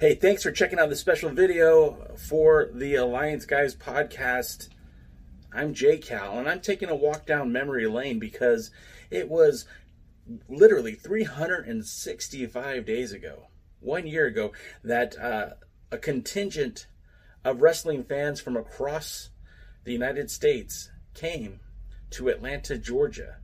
Hey, thanks for checking out the special video for the Alliance Guys podcast. I'm Jay Cal, and I'm taking a walk down memory lane because it was literally 365 days ago, one year ago, that uh, a contingent of wrestling fans from across the United States came to Atlanta, Georgia.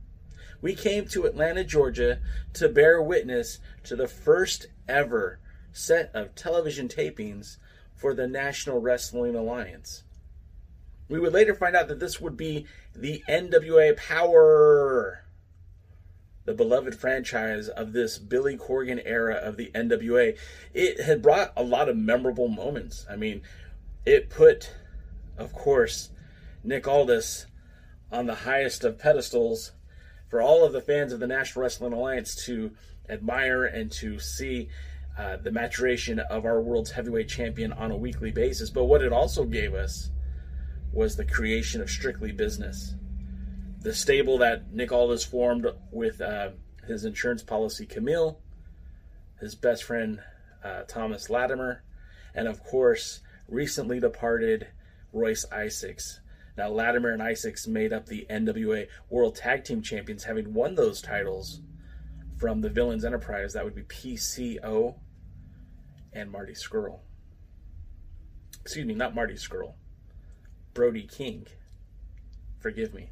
We came to Atlanta, Georgia to bear witness to the first ever set of television tapings for the National Wrestling Alliance. We would later find out that this would be the NWA Power, the beloved franchise of this Billy Corgan era of the NWA. It had brought a lot of memorable moments. I mean, it put, of course, Nick Aldis on the highest of pedestals for all of the fans of the National Wrestling Alliance to admire and to see uh, the maturation of our world's heavyweight champion on a weekly basis. But what it also gave us was the creation of Strictly Business, the stable that Nick Aldis formed with uh, his insurance policy, Camille, his best friend, uh, Thomas Latimer, and of course, recently departed Royce Isaacs. Now, Latimer and Isaacs made up the NWA World Tag Team Champions, having won those titles from the Villains Enterprise. That would be PCO and Marty Scurll. Excuse me, not Marty Scurll. Brody King. Forgive me.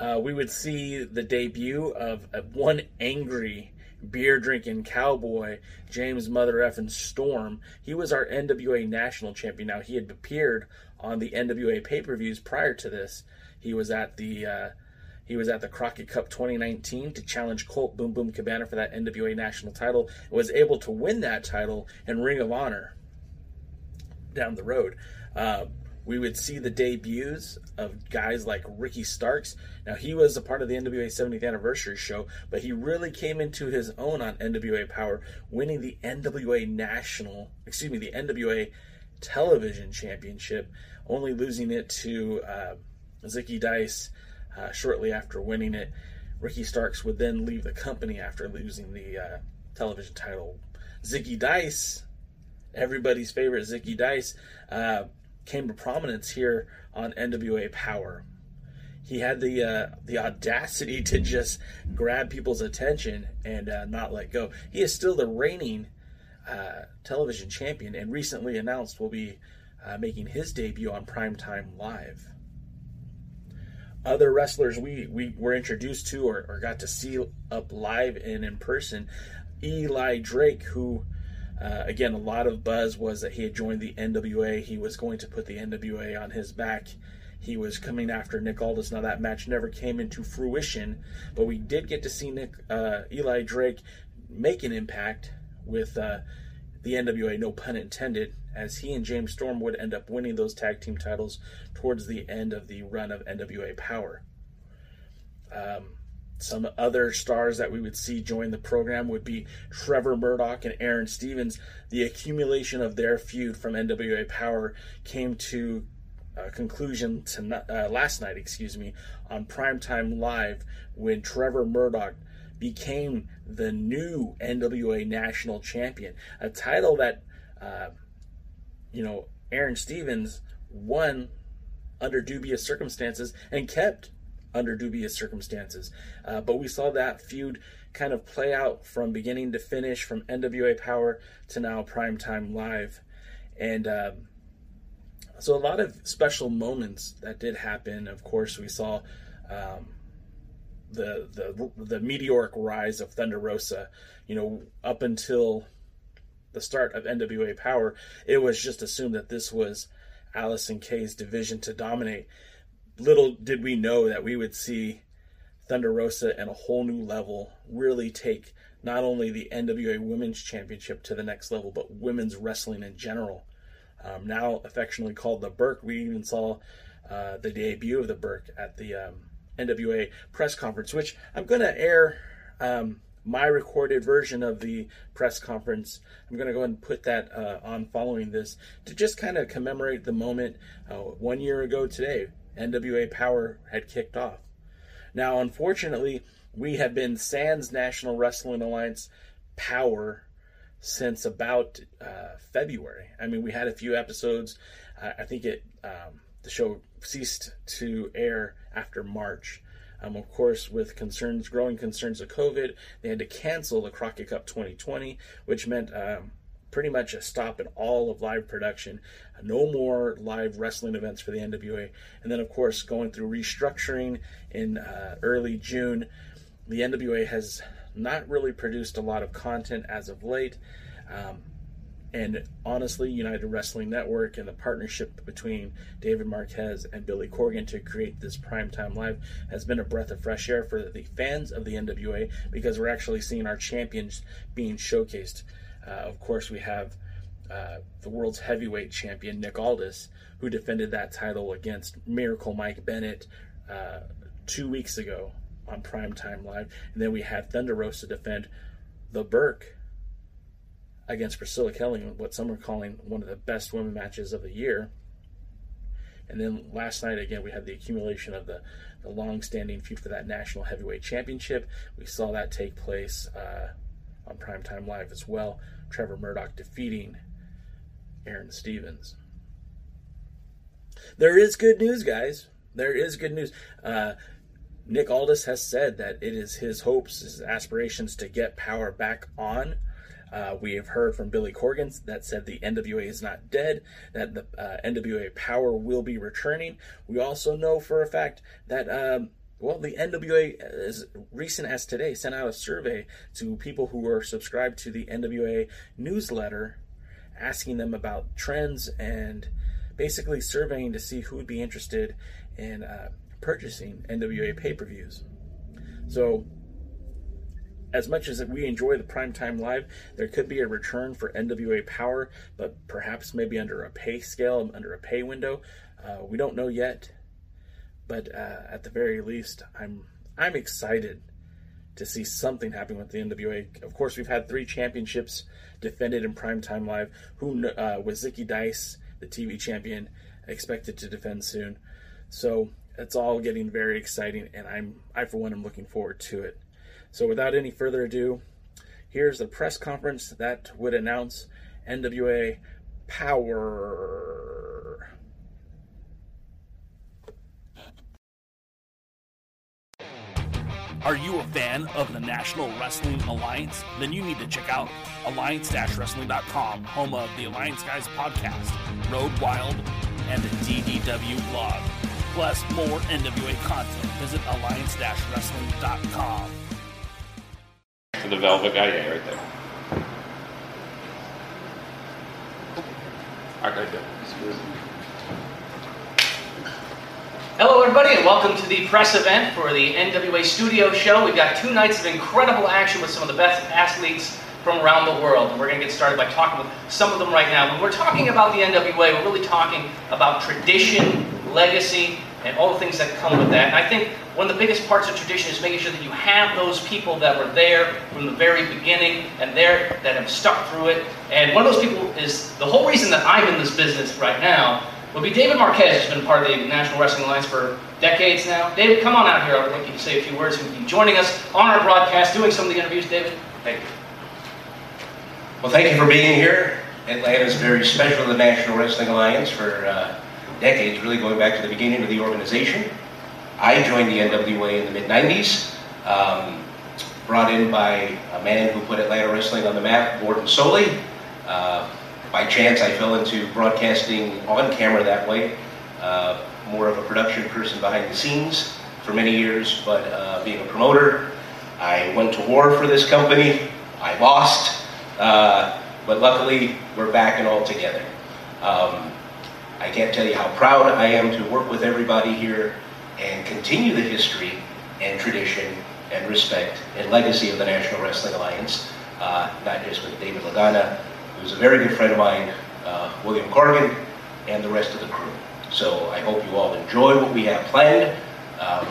Uh, we would see the debut of one angry beer drinking cowboy, James Mother effing Storm. He was our NWA national champion. Now, he had appeared on the NWA pay per views prior to this. He was at the uh, he was at the Crockett Cup 2019 to challenge Colt Boom Boom Cabana for that NWA national title. And was able to win that title in Ring of Honor down the road. Uh, we would see the debuts of guys like Ricky Starks. Now, he was a part of the NWA 70th anniversary show, but he really came into his own on NWA Power, winning the NWA National, excuse me, the NWA Television Championship, only losing it to uh, Zicky Dice uh, shortly after winning it. Ricky Starks would then leave the company after losing the uh, television title. Zicky Dice, everybody's favorite Zicky Dice, uh, came to prominence here on NWA Power. He had the uh, the audacity to just grab people's attention and uh, not let go. He is still the reigning uh, television champion, and recently announced will be making his debut on Primetime Live other wrestlers we, we were introduced to or, or got to see up live and in person. Eli Drake, who, uh, again, a lot of buzz was that he had joined the NWA. He was going to put the NWA on his back. He was coming after Nick Aldis. Now, that match never came into fruition, but we did get to see Nick uh, Eli Drake make an impact with uh, the NWA, no pun intended, as he and James Storm would end up winning those tag team titles towards the end of the run of NWA Power. Um, some other stars that we would see join the program would be Trevor Murdoch and Aron Stevens. The accumulation of their feud from NWA Power came to a conclusion to uh, last night, excuse me, on Primetime Live when Trevor Murdoch became the new NWA National Champion, a title that uh, you know, Aron Stevens won under dubious circumstances and kept under dubious circumstances. Uh, but we saw that feud kind of play out from beginning to finish, from NWA Power to now Primetime Live. And uh, so a lot of special moments that did happen. Of course, we saw um, the, the, the meteoric rise of Thunder Rosa, you know, up until the start of NWA Power, it was just assumed that this was Allysin Kay's division to dominate. Little did we know that we would see Thunder Rosa at a whole new level really take not only the NWA Women's Championship to the next level, but women's wrestling in general. Um, now affectionately called the Burke. We even saw uh, the debut of the Burke at the um, NWA press conference, which I'm going to air um, my recorded version of the press conference. I'm going to go and put that uh, on following this to just kind of commemorate the moment uh, one year ago today. NWA Power had kicked off. Now, unfortunately, we have been Sans National Wrestling Alliance Power since about uh, February. I mean, we had a few episodes. I think it um, the show ceased to air after March. Um, of course, with concerns, growing concerns of COVID, they had to cancel the Crockett Cup 2020, which meant um, pretty much a stop in all of live production. No more live wrestling events for the NWA. And then, of course, going through restructuring in uh, early June, the NWA has not really produced a lot of content as of late. Um, and honestly, United Wrestling Network and the partnership between David Marquez and Billy Corgan to create this primetime live has been a breath of fresh air for the fans of the NWA because we're actually seeing our champions being showcased. Uh, of course, we have uh, the world's heavyweight champion Nick Aldis, who defended that title against Miracle Mike Bennett uh, two weeks ago on Primetime Live. And then we had Thunder Rosa defend the Burke against Priscilla Kelly, what some are calling one of the best women matches of the year. And then last night, again, we had the accumulation of the, the long standing feud for that National Heavyweight Championship. We saw that take place uh, on Primetime Live as well. Trevor Murdoch defeating Aron Stevens. There is good news, guys. There is good news. Uh, Nick Aldis has said that it is his hopes, his aspirations to get power back on. Uh, we have heard from Billy Corgan that said the NWA is not dead, that the uh, NWA power will be returning. We also know for a fact that, um, well, the NWA, as recent as today, sent out a survey to people who are subscribed to the NWA newsletter, asking them about trends and basically surveying to see who would be interested in uh, purchasing NWA pay per views. So, as much as we enjoy the primetime live, there could be a return for NWA Power, but perhaps maybe under a pay scale, under a pay window. Uh, we don't know yet, but uh, at the very least, I'm I'm excited to see something happen with the NWA. Of course, we've had three championships defended in primetime live. Who uh, was Zicky Dice, the TV champion, expected to defend soon. So it's all getting very exciting, and I'm I for one am looking forward to it. So without any further ado, here's the press conference that would announce NWA Power. Are you a fan of the National Wrestling Alliance? Then you need to check out alliance-wrestling.com, home of the Alliance Guys podcast, Road Wild, and the DDW blog plus more NWA content. Visit alliance-wrestling.com. To the Velvet guy, right there. Okay. Hello, everybody, and welcome to the press event for the NWA Studio Show. We've got two nights of incredible action with some of the best athletes from around the world. And we're going to get started by talking with some of them right now. When we're talking about the NWA, we're really talking about tradition, legacy, and all the things that come with that. And I think one of the biggest parts of tradition is making sure that you have those people that were there from the very beginning and there that have stuck through it. And one of those people is the whole reason that I'm in this business right now would be David Marquez, who's been part of the National Wrestling Alliance for decades now. David, come on out here. I would like you to say a few words. You'll be joining us on our broadcast, doing some of the interviews. David, thank you. Well, thank you for being here. Atlanta is very special to the National Wrestling Alliance for uh, decades, really going back to the beginning of the organization. I joined the NWA in the mid 90s, um, brought in by a man who put Atlanta wrestling on the map, Gordon Solie. Uh, by chance, I fell into broadcasting on camera that way. Uh, more of a production person behind the scenes for many years, but uh, being a promoter, I went to war for this company. I lost, uh, but luckily we're back and all together. Um, I can't tell you how proud I am to work with everybody here and continue the history and tradition and respect and legacy of the National Wrestling Alliance, uh, not just with David Lagana, who's a very good friend of mine, uh, William Corgan, and the rest of the crew. So I hope you all enjoy what we have planned. Um,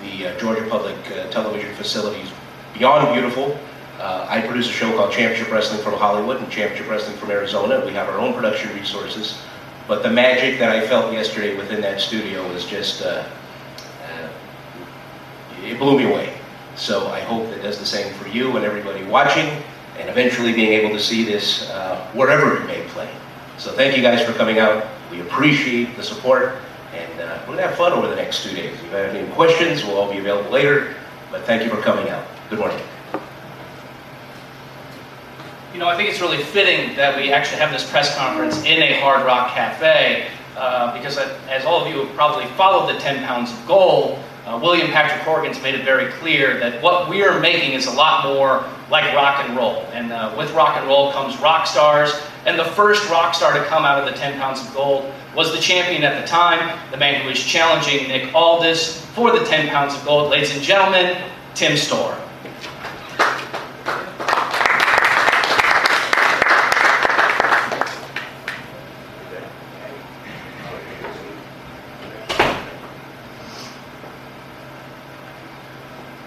the uh, Georgia Public uh, Television facility is beyond beautiful. Uh, I produce a show called Championship Wrestling from Hollywood and Championship Wrestling from Arizona. We have our own production resources. But the magic that I felt yesterday within that studio was just, uh, uh, it blew me away. So I hope that does the same for you and everybody watching. And and eventually being able to see this uh, wherever it may play. So thank you guys for coming out. We appreciate the support, and uh, we're going to have fun over the next two days. If you have any questions, we'll all be available later, but thank you for coming out. Good morning. You know, I think it's really fitting that we actually have this press conference in a Hard Rock Cafe uh, because, as all of you have probably followed the 10 pounds of gold, uh, William Patrick Corgan's made it very clear that what we are making is a lot more like rock and roll. And uh, with rock and roll comes rock stars. And the first rock star to come out of the 10 pounds of gold was the champion at the time, the man who was challenging Nick Aldis for the 10 pounds of gold. Ladies and gentlemen, Tim Storm.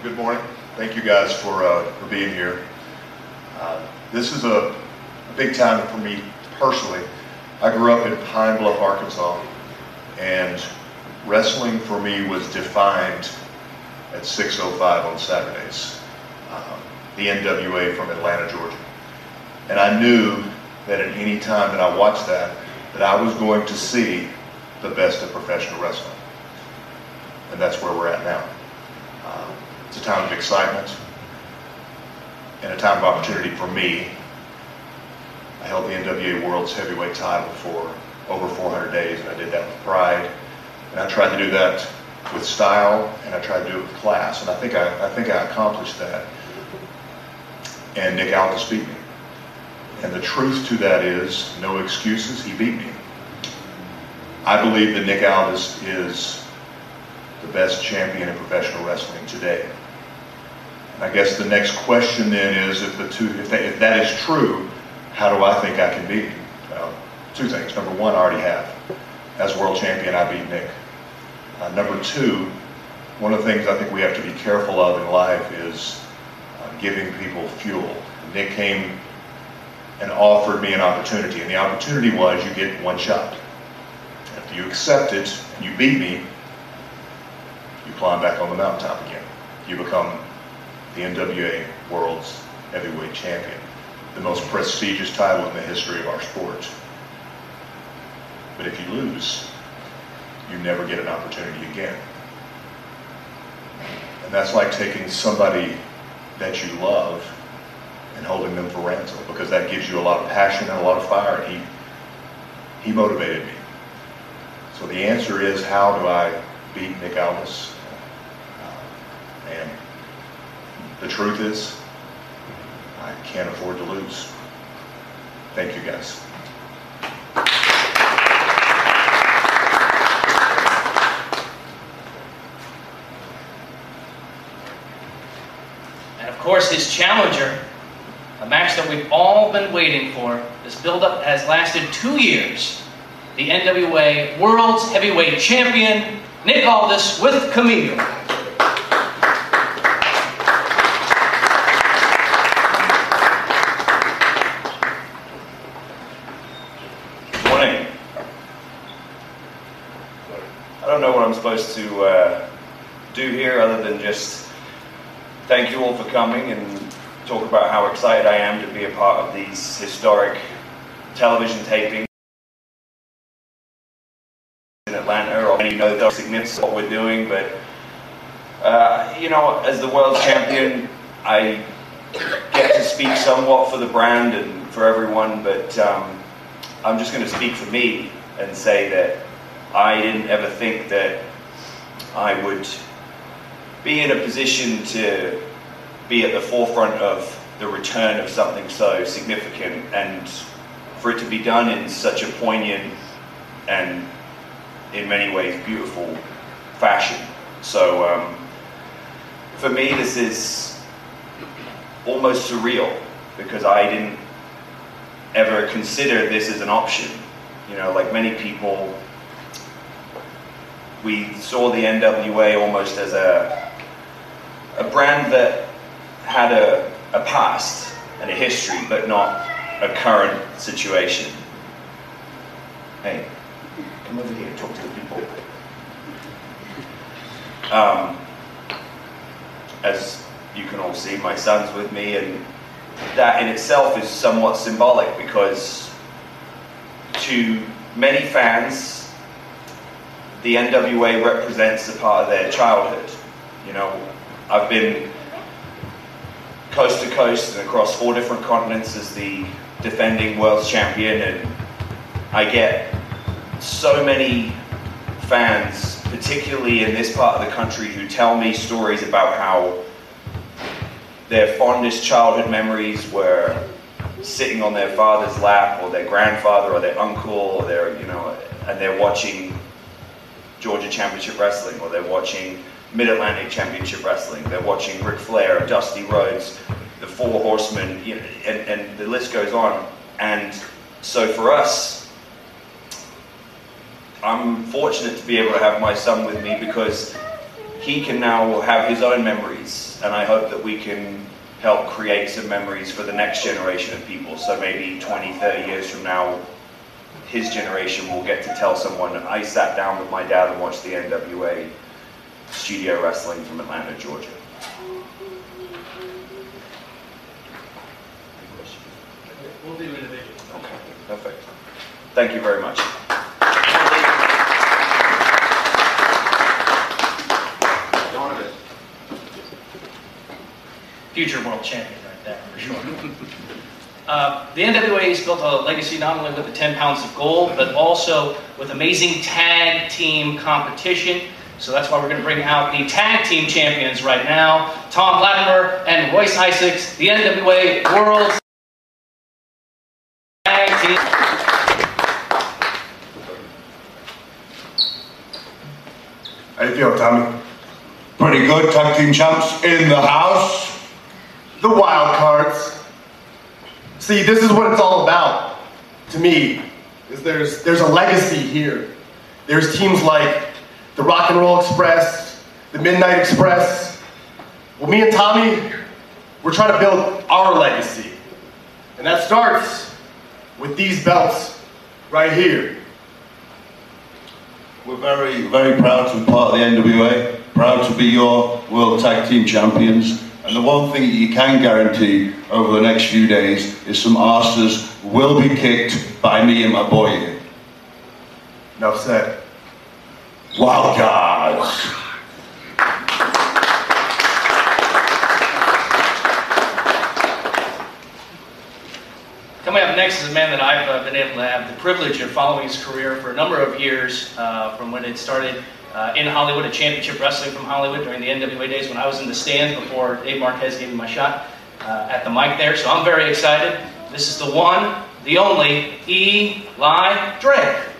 Good morning. Thank you guys for, uh, for being here. Uh, this is a big time for me personally. I grew up in Pine Bluff, Arkansas, and wrestling for me was defined at 6.05 on Saturdays. Um, the NWA from Atlanta, Georgia. And I knew that at any time that I watched that, that I was going to see the best of professional wrestling. And that's where we're at now. Um, it's a time of excitement and a time of opportunity for me. I held the NWA World's Heavyweight title for over 400 days, and I did that with pride. And I tried to do that with style, and I tried to do it with class, and I think I, I think I accomplished that. And Nick Aldis beat me. And the truth to that is, no excuses, he beat me. I believe that Nick Aldis is the best champion in professional wrestling today. I guess the next question then is, if the two, if that, if that is true, how do I think I can beat? Well, two things. Number one, I already have. As world champion, I beat Nick. Uh, number two, one of the things I think we have to be careful of in life is uh, giving people fuel. Nick came and offered me an opportunity, and the opportunity was you get one shot. If you accept it and you beat me, you climb back on the mountaintop again. You become the NWA World's Heavyweight Champion, the most prestigious title in the history of our sport. But if you lose, you never get an opportunity again. And that's like taking somebody that you love and holding them for ransom because that gives you a lot of passion and a lot of fire. And he, he motivated me. So the answer is how do I beat Nick Aldis? Uh, and the truth is, I can't afford to lose. Thank you guys. And of course, his challenger, a match that we've all been waiting for. This build-up has lasted two years. The NWA World's Heavyweight Champion, Nick Aldis with Camille. Morning. I don't know what I'm supposed to uh, do here other than just thank you all for coming and talk about how excited I am to be a part of these historic television tapings in Atlanta. Or you know the significance of what we're doing, but uh, you know, as the world champion, I get to speak somewhat for the brand and for everyone, but um, I'm just going to speak for me and say that I didn't ever think that I would be in a position to be at the forefront of the return of something so significant and for it to be done in such a poignant and in many ways beautiful fashion. So um, for me, this is almost surreal because I didn't ever consider this as an option. You know, like many people, we saw the NWA almost as a, a brand that had a, a past and a history, but not a current situation. Hey, come over here, and talk to the people. Um, as you can all see, my son's with me, and that in itself is somewhat symbolic because to many fans, the NWA represents a part of their childhood. You know, I've been coast to coast and across four different continents as the defending world champion, and I get so many fans, particularly in this part of the country, who tell me stories about how their fondest childhood memories were sitting on their father's lap or their grandfather or their uncle or their, you know, and they're watching Georgia Championship Wrestling or they're watching Mid-Atlantic Championship Wrestling. They're watching Ric Flair, Dusty Rhodes, the Four Horsemen, you know, and, and the list goes on. And so for us, I'm fortunate to be able to have my son with me because he can now have his own memories. And I hope that we can help create some memories for the next generation of people. So maybe 20, 30 years from now, his generation will get to tell someone, I sat down with my dad and watched the NWA studio wrestling from Atlanta, Georgia. We'll do individual. Okay, perfect. Thank you very much. Future world champion right there, for sure. Uh, the NWA has built a legacy not only with the 10 pounds of gold, but also with amazing tag team competition. So that's why we're going to bring out the tag team champions right now Tom Latimer and Royce Isaacs, the NWA World Tag Team. How you feel, Tommy? Pretty good. Tag team champs in the house. The wild cards. See, this is what it's all about. To me, is there's there's a legacy here. There's teams like the Rock and Roll Express, the Midnight Express. Well, me and Tommy, we're trying to build our legacy, and that starts with these belts right here. We're very, very proud to be part of the NWA. Proud to be your World Tag Team Champions. And the one thing that you can guarantee over the next few days is some arses will be kicked by me and my boy here. Enough said. Wild cards. Coming up next is a man that I've uh, been able to have the privilege of following his career for a number of years, uh, from when it started uh, in Hollywood, at Championship Wrestling from Hollywood during the NWA days when I was in the stands before Dave Marquez gave me my shot uh, at the mic there. So I'm very excited. This is the one, the only Eli Drake.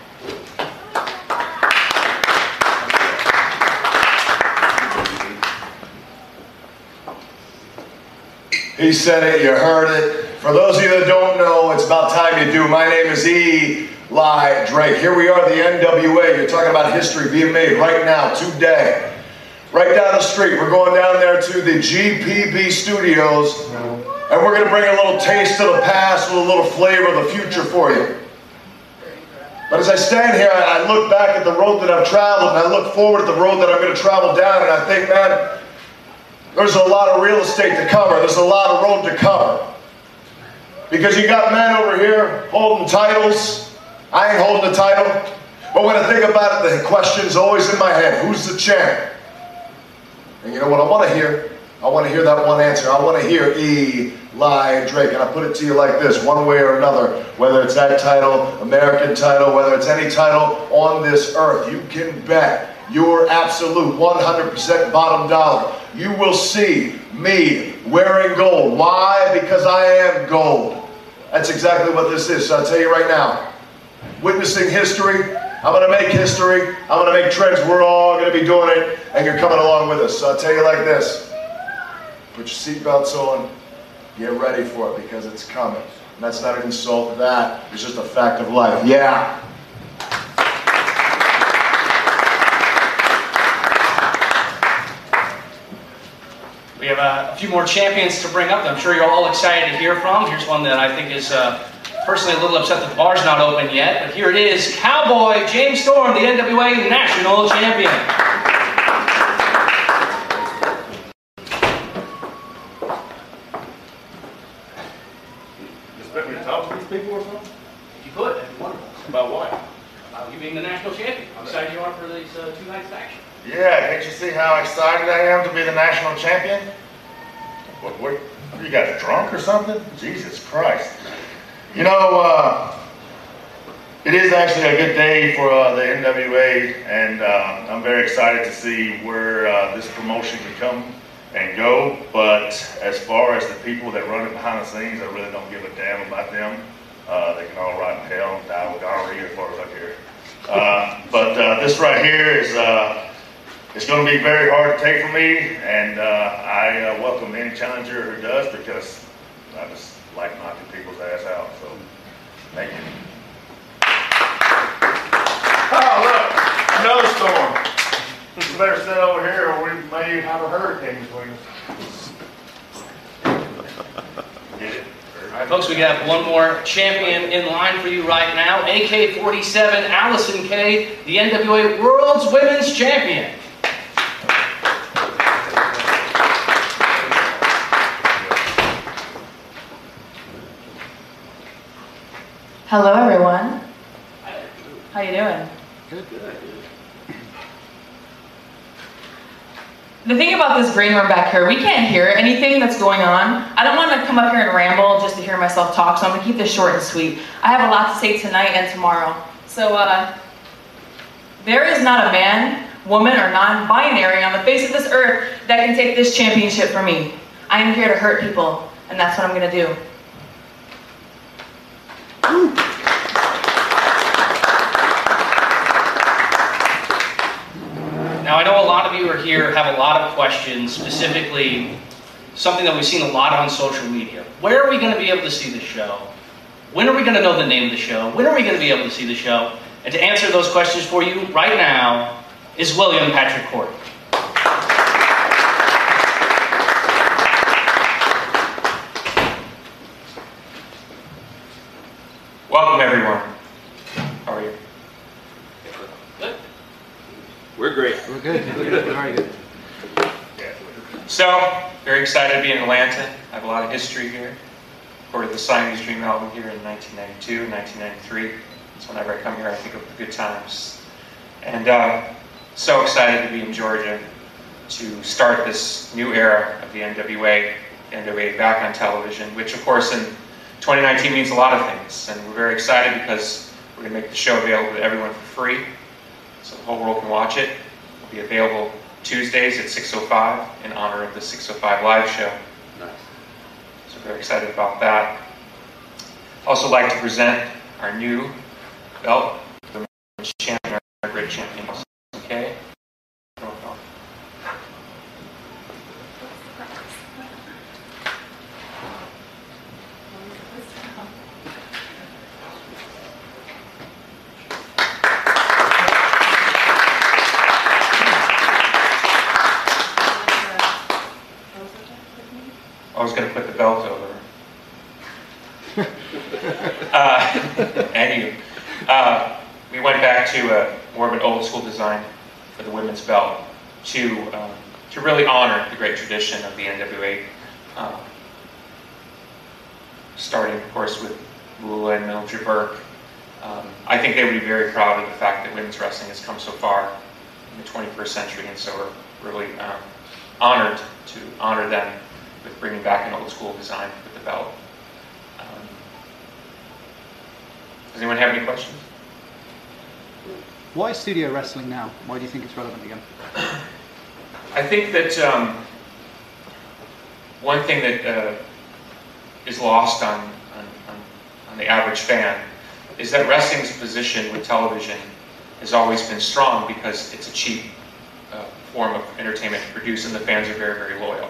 He said it, you heard it. For those of you that don't know, it's about time you do. My name is Eli Drake. Here we are, the NWA. You're talking about history being made right now, today. Right down the street. We're going down there to the GPB studios, and we're going to bring a little taste of the past with a little flavor of the future for you. But as I stand here, I I look back at the road that I've traveled, and I look forward at the road that I'm going to travel down, and I think, man, there's a lot of real estate to cover. There's a lot of road to cover. Because you got men over here holding titles. I ain't holding the title. But when I think about it, the question's always in my head. Who's the champ? And you know what I want to hear? I want to hear that one answer. I want to hear Eli Drake. And I put it to you like this, one way or another. Whether it's that title, American title, whether it's any title on this earth, you can bet your absolute 100% bottom dollar. You will see me wearing gold. Why? Because I am gold. That's exactly what this is. So I'll tell you right now, witnessing history, I'm going to make history. I'm going to make trends. We're all going to be doing it, and you're coming along with us. So I'll tell you like this. Put your seatbelts on. Get ready for it because it's coming. And that's not an insult to that. It's just a fact of life. Yeah. We have uh, a few more champions to bring up that I'm sure you're all excited to hear from. Here's one that I think is uh, personally a little upset that the bar's not open yet, but here it is Cowboy James Storm, the NWA National Champion. expect me to talk to these people or something? You could, that'd be wonderful. About what? About you being the national champion. How excited you are for these uh, two nights of action. Yeah, can't you see how excited I am to be the national champion? What, what, you guys drunk or something? Jesus Christ. You know, uh, it is actually a good day for uh, the NWA, and uh, I'm very excited to see where uh, this promotion can come and go. But as far as the people that run it behind the scenes, I really don't give a damn about them. Uh, they can all rot in hell and die with gonorrhea as far as I care. Uh, but this right here is it's going to be very hard to take from me, and uh, I uh, welcome any challenger who does because I just like knocking people's ass out. So, thank you. Oh, look, another storm. We better sit over here, or we may have a hurricane between us. Get it? All right, folks, we got one more champion in line for you right now. AK-47, Allysin Kay, the NWA World's Women's Champion. Hello, everyone. How you doing? Good, good. The thing about this green room back here, we can't hear anything that's going on. I don't want to come up here and ramble just to hear myself talk, so I'm gonna keep this short and sweet. I have a lot to say tonight and tomorrow. So, uh, there is not a man, woman, or non-binary on the face of this earth that can take this championship from me. I am here to hurt people, and that's what I'm gonna do. Now, I know a lot of you are here, have a lot of questions, specifically something that we've seen a lot on social media. Where are we going to be able to see the show? When are we going to know the name of the show? When are we going to be able to see the show? And to answer those questions for you right now is William Patrick Court. Welcome, everyone. How are you? Good. We're great. We're good. We're good. Very good. So, very excited to be in Atlanta. I have a lot of history here. Recorded the Siamese Dream album here in 1992, 1993. So whenever I come here, I think of the good times. And uh, so excited to be in Georgia to start this new era of the NWA, NWA back on television, which of course in 2019 means a lot of things. And we're very excited because we're going to make the show available to everyone for free so the whole world can watch it. It'll be available Tuesdays at 6.05 in honor of the 6.05 live show. Nice. So very excited about that. Also like to present our new belt, the champion, our great champion, okay? I was going to put the belt over. uh, anyway, uh, we went back to a, more of an old school design for the women's belt to um, to really honor the great tradition of the NWA. Um, starting, of course, with Lula and Mildred Burke. Um, I think they would be very proud of the fact that women's wrestling has come so far in the 21st century, and so we're really um, honored to honor them with bringing back an old school design with the belt. Um, does anyone have any questions? Why studio wrestling now? Why do you think it's relevant again? I think that um, one thing that uh, is lost on, on, on, the average fan is that wrestling's position with television has always been strong because it's a cheap uh, form of entertainment to produce and the fans are very, very loyal.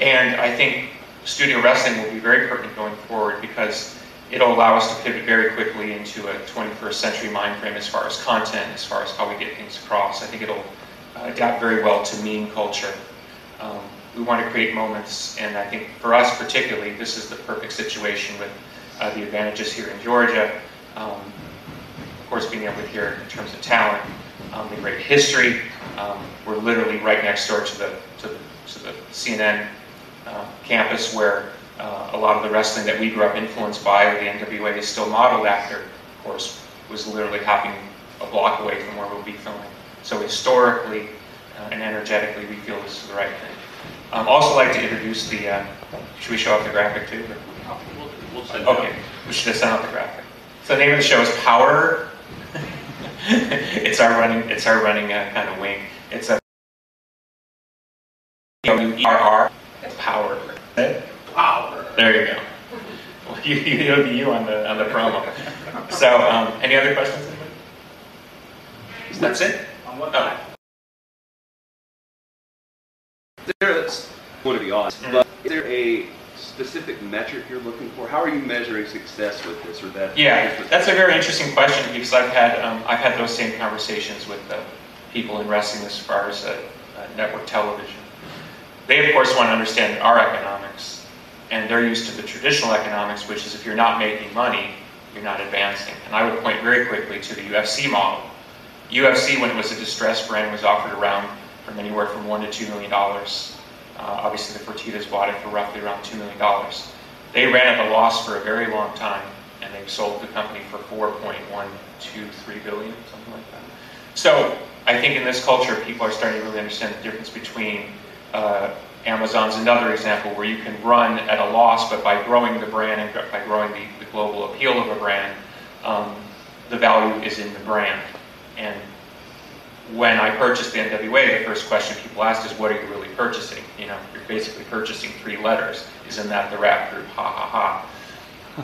And I think studio wrestling will be very pertinent going forward because it'll allow us to pivot very quickly into a 21st century mind frame as far as content, as far as how we get things across. I think it'll uh, adapt very well to meme culture. Um, we want to create moments, and I think for us particularly, this is the perfect situation with uh, the advantages here in Georgia. Um, of course, being able to hear in terms of talent, um, the great history. Um, we're literally right next door to the to the, to the CNN campus where uh, a lot of the wrestling that we grew up influenced by, or the NWA is still modeled after, of course, was literally happening a block away from where we'll be filming. So historically uh, and energetically, we feel this is the right thing. I'd um, also like to introduce the, uh, should we show off the graphic too? We'll send Okay, we should have sent out the graphic. So the name of the show is Power. it's our running, it's our running uh, kind of wing. It's a P-O-U-E-R-R, Power. Power. There you go. Well, you, you, it'll be you on the, on the promo. So, um, any other questions? anybody? That's it? On what Oh. There's going to be honest, but is there a specific metric you're looking for? How are you measuring success with this or that? Yeah, that's a very interesting question because I've had um, I've had those same conversations with uh, people in wrestling as far as uh, uh, network television. They of course want to understand our economics, and they're used to the traditional economics, which is if you're not making money, you're not advancing. And I would point very quickly to the UFC model. UFC, when it was a distressed brand, was offered around from anywhere from one to two million dollars. Uh, obviously, the Fertitas bought it for roughly around two million dollars. They ran at a loss for a very long time, and they sold the company for 4.123 billion, something like that. So I think in this culture, people are starting to really understand the difference between uh, Amazon's another example where you can run at a loss, but by growing the brand and by growing the, the global appeal of a brand, um, the value is in the brand. And when I purchased the NWA, the first question people asked is, what are you really purchasing? You know, you're basically purchasing three letters. Isn't that the rap group? Ha ha ha.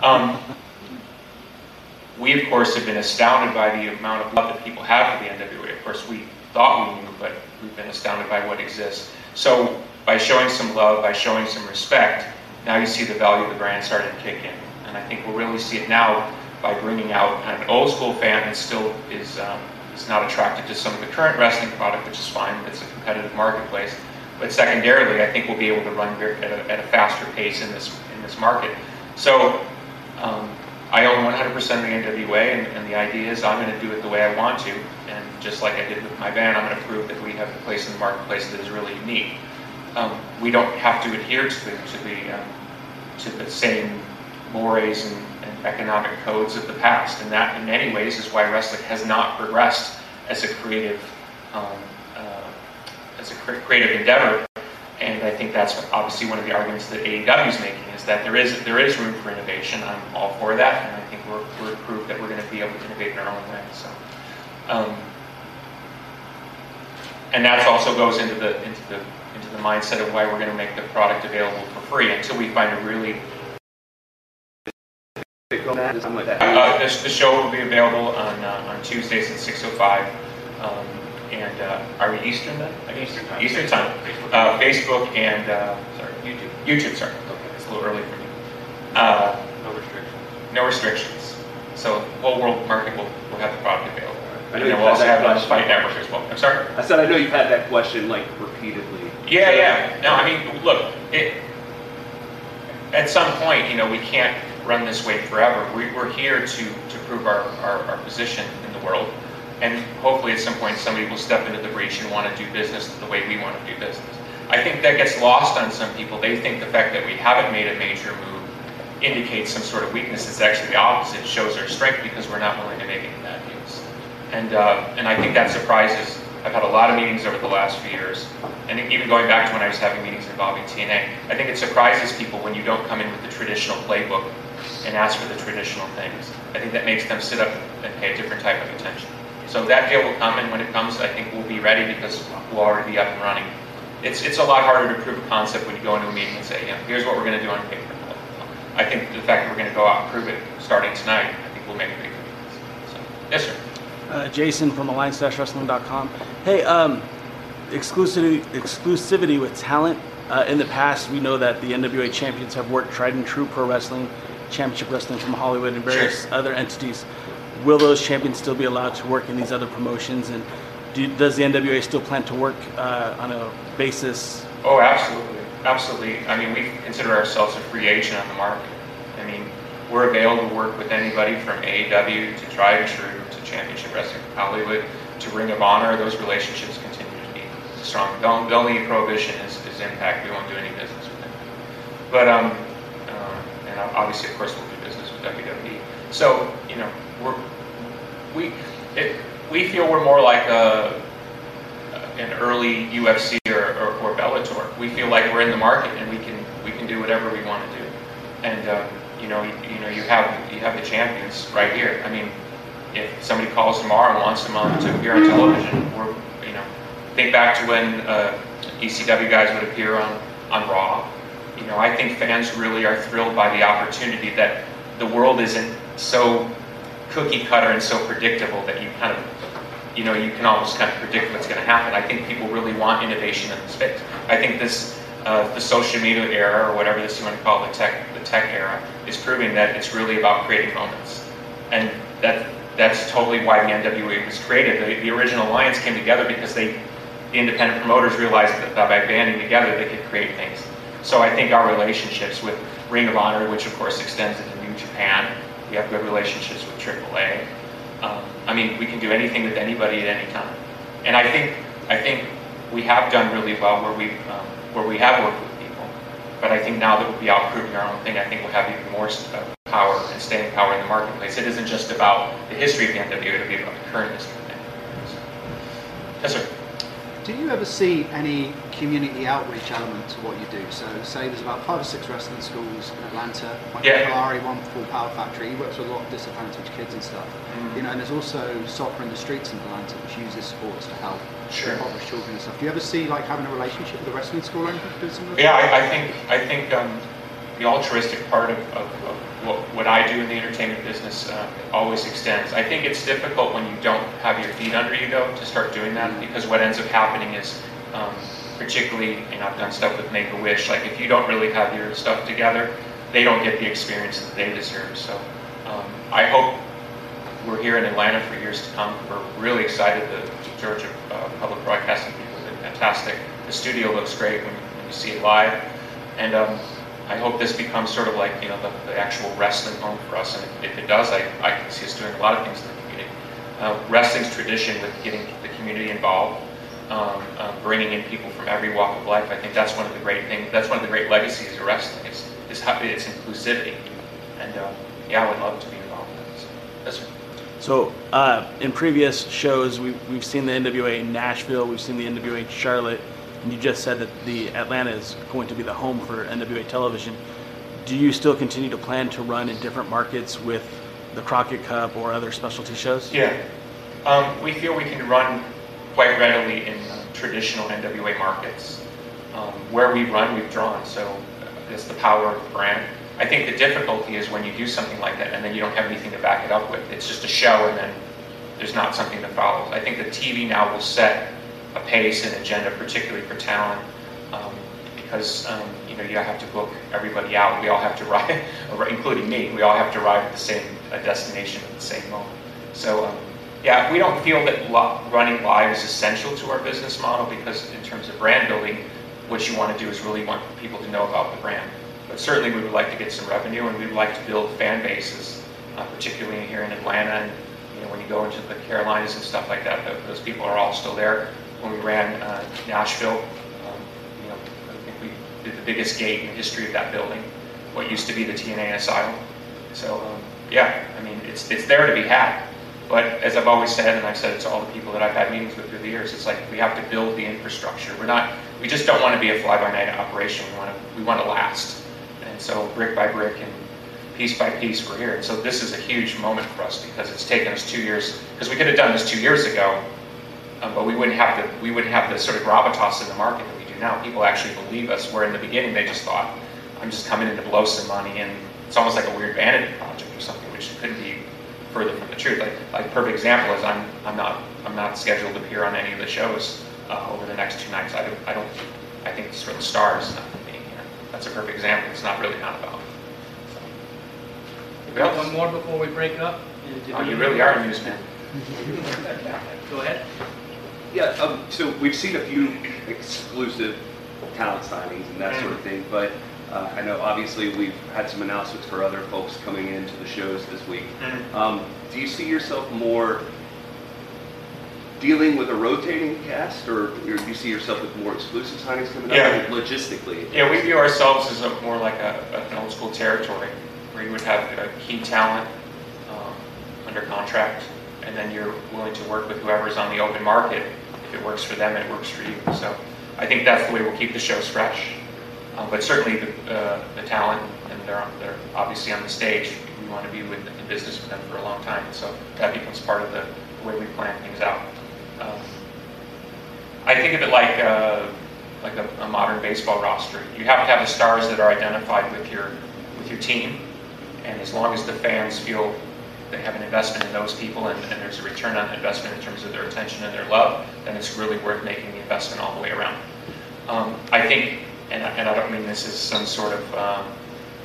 Um, we, of course, have been astounded by the amount of love that people have for the NWA. Of course, we thought we knew, but we've been astounded by what exists. So by showing some love, by showing some respect, now you see the value of the brand starting to kick in. And I think we'll really see it now by bringing out an old school fan that still is um, is not attracted to some of the current wrestling product, which is fine. It's a competitive marketplace. But secondarily, I think we'll be able to run at, a, at a faster pace in this in this market. So um, I own 100% of the NWA, and, and the idea is I'm going to do it the way I want to. And just like I did with my band, I'm going to prove that we have a place in the marketplace that is really unique. Um, we don't have to adhere to the to the um, to the same mores and, and economic codes of the past, and that in many ways is why wrestling has not progressed as a creative um, uh, as a cre- creative endeavor. And I think that's obviously one of the arguments that AEW is making is that there is there is room for innovation. I'm all for that, and I think we're, we're proof that we're going to be able to innovate in our own way. So, um, and that also goes into the into the into the mindset of why we're going to make the product available for free until we find a really uh, the, the show will be available on uh, on Tuesdays at 6:05. Um, and uh, are we Eastern then? Eastern time. Eastern time. Uh, Facebook and uh, sorry, YouTube. YouTube, sorry. Okay, it's a little early for me. Uh, no restrictions. No restrictions. So whole world market will, will have the product available. I know And you've we'll had also that question. Fight Network as well. I'm sorry. I said I know you've had that question like repeatedly. Yeah, yeah. No, I mean, look, it, at some point, you know, we can't run this way forever. We, we're here to, to prove our, our, our position in the world. And hopefully at some point somebody will step into the breach and want to do business the way we want to do business. I think that gets lost on some people. They think the fact that we haven't made a major move indicates some sort of weakness. It's actually the opposite. It shows our strength because we're not willing to make any bad deals. And, uh, and I think that surprises. I've had a lot of meetings over the last few years, and even going back to when I was having meetings involving TNA, I think it surprises people when you don't come in with the traditional playbook and ask for the traditional things. I think that makes them sit up and pay a different type of attention. So that deal will come, and when it comes, I think we'll be ready because we'll already be up and running. It's, it's a lot harder to prove a concept when you go into a meeting and say, yeah, here's what we're going to do on paper. I think the fact that we're going to go out and prove it starting tonight, I think will make a big difference. So, yes, sir. Uh, Jason from alliance-wrestling.com. Hey, um, exclusivity, exclusivity with talent. Uh, in the past, we know that the NWA champions have worked tried and true pro wrestling, championship wrestling from Hollywood and various other entities. Will those champions still be allowed to work in these other promotions? And do, does the NWA still plan to work uh, on a basis? Oh, absolutely. Absolutely. I mean, we consider ourselves a free agent on the market. I mean, we're available to work with anybody from AEW to Tried and True Championship Wrestling from Hollywood to Ring of Honor. Those relationships continue to be strong. The only prohibition is, is impact. We won't do any business with them. But um, uh, obviously, of course, we'll do business with WWE. So, you know, we're we it, we feel we're more like a an early UFC or, or, or Bellator. We feel like we're in the market and we can we can do whatever we want to do. And um, you know, you, you know, you have you have the champions right here. I mean, if somebody calls tomorrow and wants them on to appear on television, or you know, think back to when uh, ECW guys would appear on on Raw. You know, I think fans really are thrilled by the opportunity that the world isn't so cookie cutter and so predictable that you kind of you know, you can almost kind of predict what's going to happen. I think people really want innovation in the space. I think this, uh, the social media era, or whatever this you want to call it, the tech, the tech era, is proving that it's really about creating moments, and that that's totally why the NWA was created. The, the original alliance came together because they, the independent promoters, realized that by banding together they could create things. So I think our relationships with Ring of Honor, which of course extends into New Japan, we have good relationships with AAA. Um, I mean, we can do anything with anybody at any time. And I think I think we have done really well where we um, where we have worked with. But I think now that we'll be out proving our own thing, I think we'll have even more uh, power and staying power in the marketplace. It isn't just about the history of the NWA; it'll be about the current history of the NWA. Yes, sir. Do you ever see any community outreach element to what you do? So, say there's about five or six wrestling schools in Atlanta. Mike Yeah. Kalari, one full Power Factory. He works with a lot of disadvantaged kids and stuff. Mm. You know, and there's also soccer in the streets in Atlanta, which uses sports to help Sure. impoverished children and stuff. Do you ever see like having a relationship with a wrestling school or anything to do similar? Yeah, I, I think I think um, the altruistic part of, of what, what I do in the entertainment business uh, always extends. I think it's difficult when you don't have your feet under you though to start doing that because what ends up happening is, um, particularly, know, I've done stuff with Make a Wish. Like if you don't really have your stuff together, they don't get the experience that they deserve. So um, I hope we're here in Atlanta for years to come. We're really excited. The Georgia uh, Public Broadcasting people have been fantastic. The studio looks great when, when you see it live, and um, I hope this becomes sort of like you know the, the actual wrestling home for us. And if, if it does, I, I can see us doing a lot of things in the community. Uh, wrestling's tradition with getting the community involved, um, uh, bringing in people from every walk of life. I think that's one of the great things. That's one of the great legacies of wrestling is how, its inclusivity. And uh, yeah, I would love to be involved in this. Yes, sir. So, uh, in previous shows, we, we've seen the NWA in Nashville, we've seen the NWA in Charlotte, you just said that the Atlanta is going to be the home for NWA television. Do you still continue to plan to run in different markets with the Crockett Cup or other specialty shows? Yeah. Um, we feel we can run quite readily in uh, traditional NWA markets. Um, where we run, we've drawn, so it's the power of the brand. I think the difficulty is when you do something like that and then you don't have anything to back it up with. It's just a show and then there's not something that follows. I think the TV now will set a pace and agenda, particularly for talent, um, because um, you know you have to book everybody out. We all have to ride, including me. We all have to arrive at the same destination at the same moment. So um, yeah, we don't feel that running live is essential to our business model because in terms of brand building, what you want to do is really want people to know about the brand. But certainly we would like to get some revenue and we would like to build fan bases, uh, particularly here in Atlanta and when you go into the Carolinas and stuff like that, those people are all still there. When we ran uh, Nashville, um, you know, I think we did the biggest gate in the history of that building, what used to be the TNA Asylum. So um, yeah, I mean it's it's there to be had. But as I've always said, and I've said it to all the people that I've had meetings with through the years, it's like we have to build the infrastructure. We're not, we just don't want to be a fly-by-night operation. We want to, we want to last. And so brick by brick and piece by piece, we're here. And so this is a huge moment for us because it's taken us two years. Because we could have done this two years ago, um, but we wouldn't have the we wouldn't have the sort of gravitas in the market that we do now. People actually believe us. Where in the beginning they just thought, I'm just coming in to blow some money, and it's almost like a weird vanity project or something, which couldn't be further from the truth. Like, like perfect example is I'm I'm not I'm not scheduled to appear on any of the shows uh, over the next two nights. I don't I don't I think it's for the stars, not for me. You know? That's a perfect example. It's not really not about. me. We got one more before we break up. Oh, you really are a newsman. Go ahead. Yeah, um, so we've seen a few exclusive talent signings and that sort of thing, but uh, I know obviously we've had some announcements for other folks coming into the shows this week. Um, do you see yourself more dealing with a rotating cast, or, or do you see yourself with more exclusive signings coming up Yeah. logistically? Yeah, we view ourselves as a, more like a, an old school territory. where you would have a key talent um, under contract, and then you're willing to work with whoever's on the open market. It works for them, it works for you. So I think that's the way we'll keep the shows fresh. Um, but certainly the, uh, the talent, and they're, they're obviously on the stage, we want to be with, in business with them for a long time. So that becomes part of the, the way we plan things out. Um, I think of it like uh, like a, a, modern baseball roster. You have to have the stars that are identified with your with your team, and as long as the fans feel they have an investment in those people and, and there's a return on investment in terms of their attention and their love, then it's really worth making the investment all the way around. Um, I think, and, and I don't mean this as some sort of um,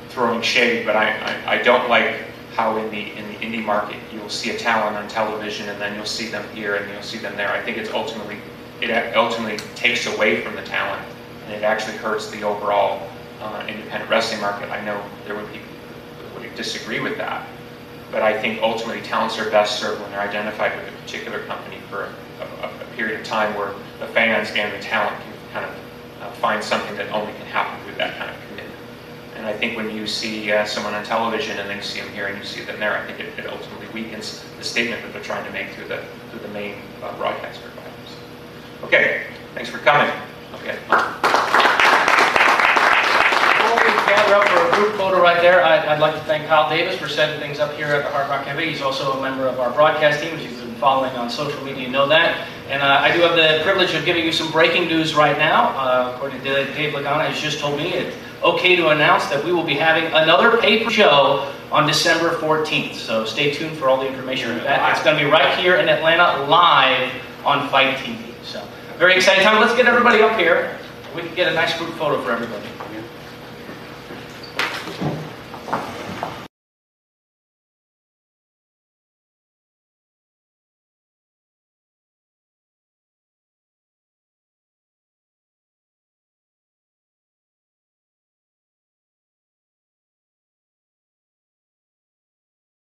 throwing shade, but I, I, I don't like how in the in the indie market you'll see a talent on television and then you'll see them here and you'll see them there. I think it's ultimately it ultimately takes away from the talent and it actually hurts the overall uh, independent wrestling market. I know there would be would disagree with that, but I think ultimately talents are best served when they're identified with a particular company for a, a, a period of time where the fans and the talent can kind of uh, find something that only can happen through that kind of commitment. And I think when you see uh, someone on television and then you see them here and you see them there, I think it, it ultimately weakens the statement that they're trying to make through the through the main uh, broadcaster. Okay, thanks for coming. Okay. Gather up for a group photo right there, I'd, I'd, like to thank Kyle Davis for setting things up here at the Hard Rock Cafe. He's also a member of our broadcast team, which you've been following on social media, you know that. And uh, I do have the privilege of giving you some breaking news right now. Uh, according to Dave Lagana, he's just told me it's okay to announce that we will be having another paper show on December 14th. So stay tuned for all the information on that. It's going to be right here in Atlanta, live on FITE TV. So very exciting time. Let's get everybody up here. We can get a nice group photo for everybody.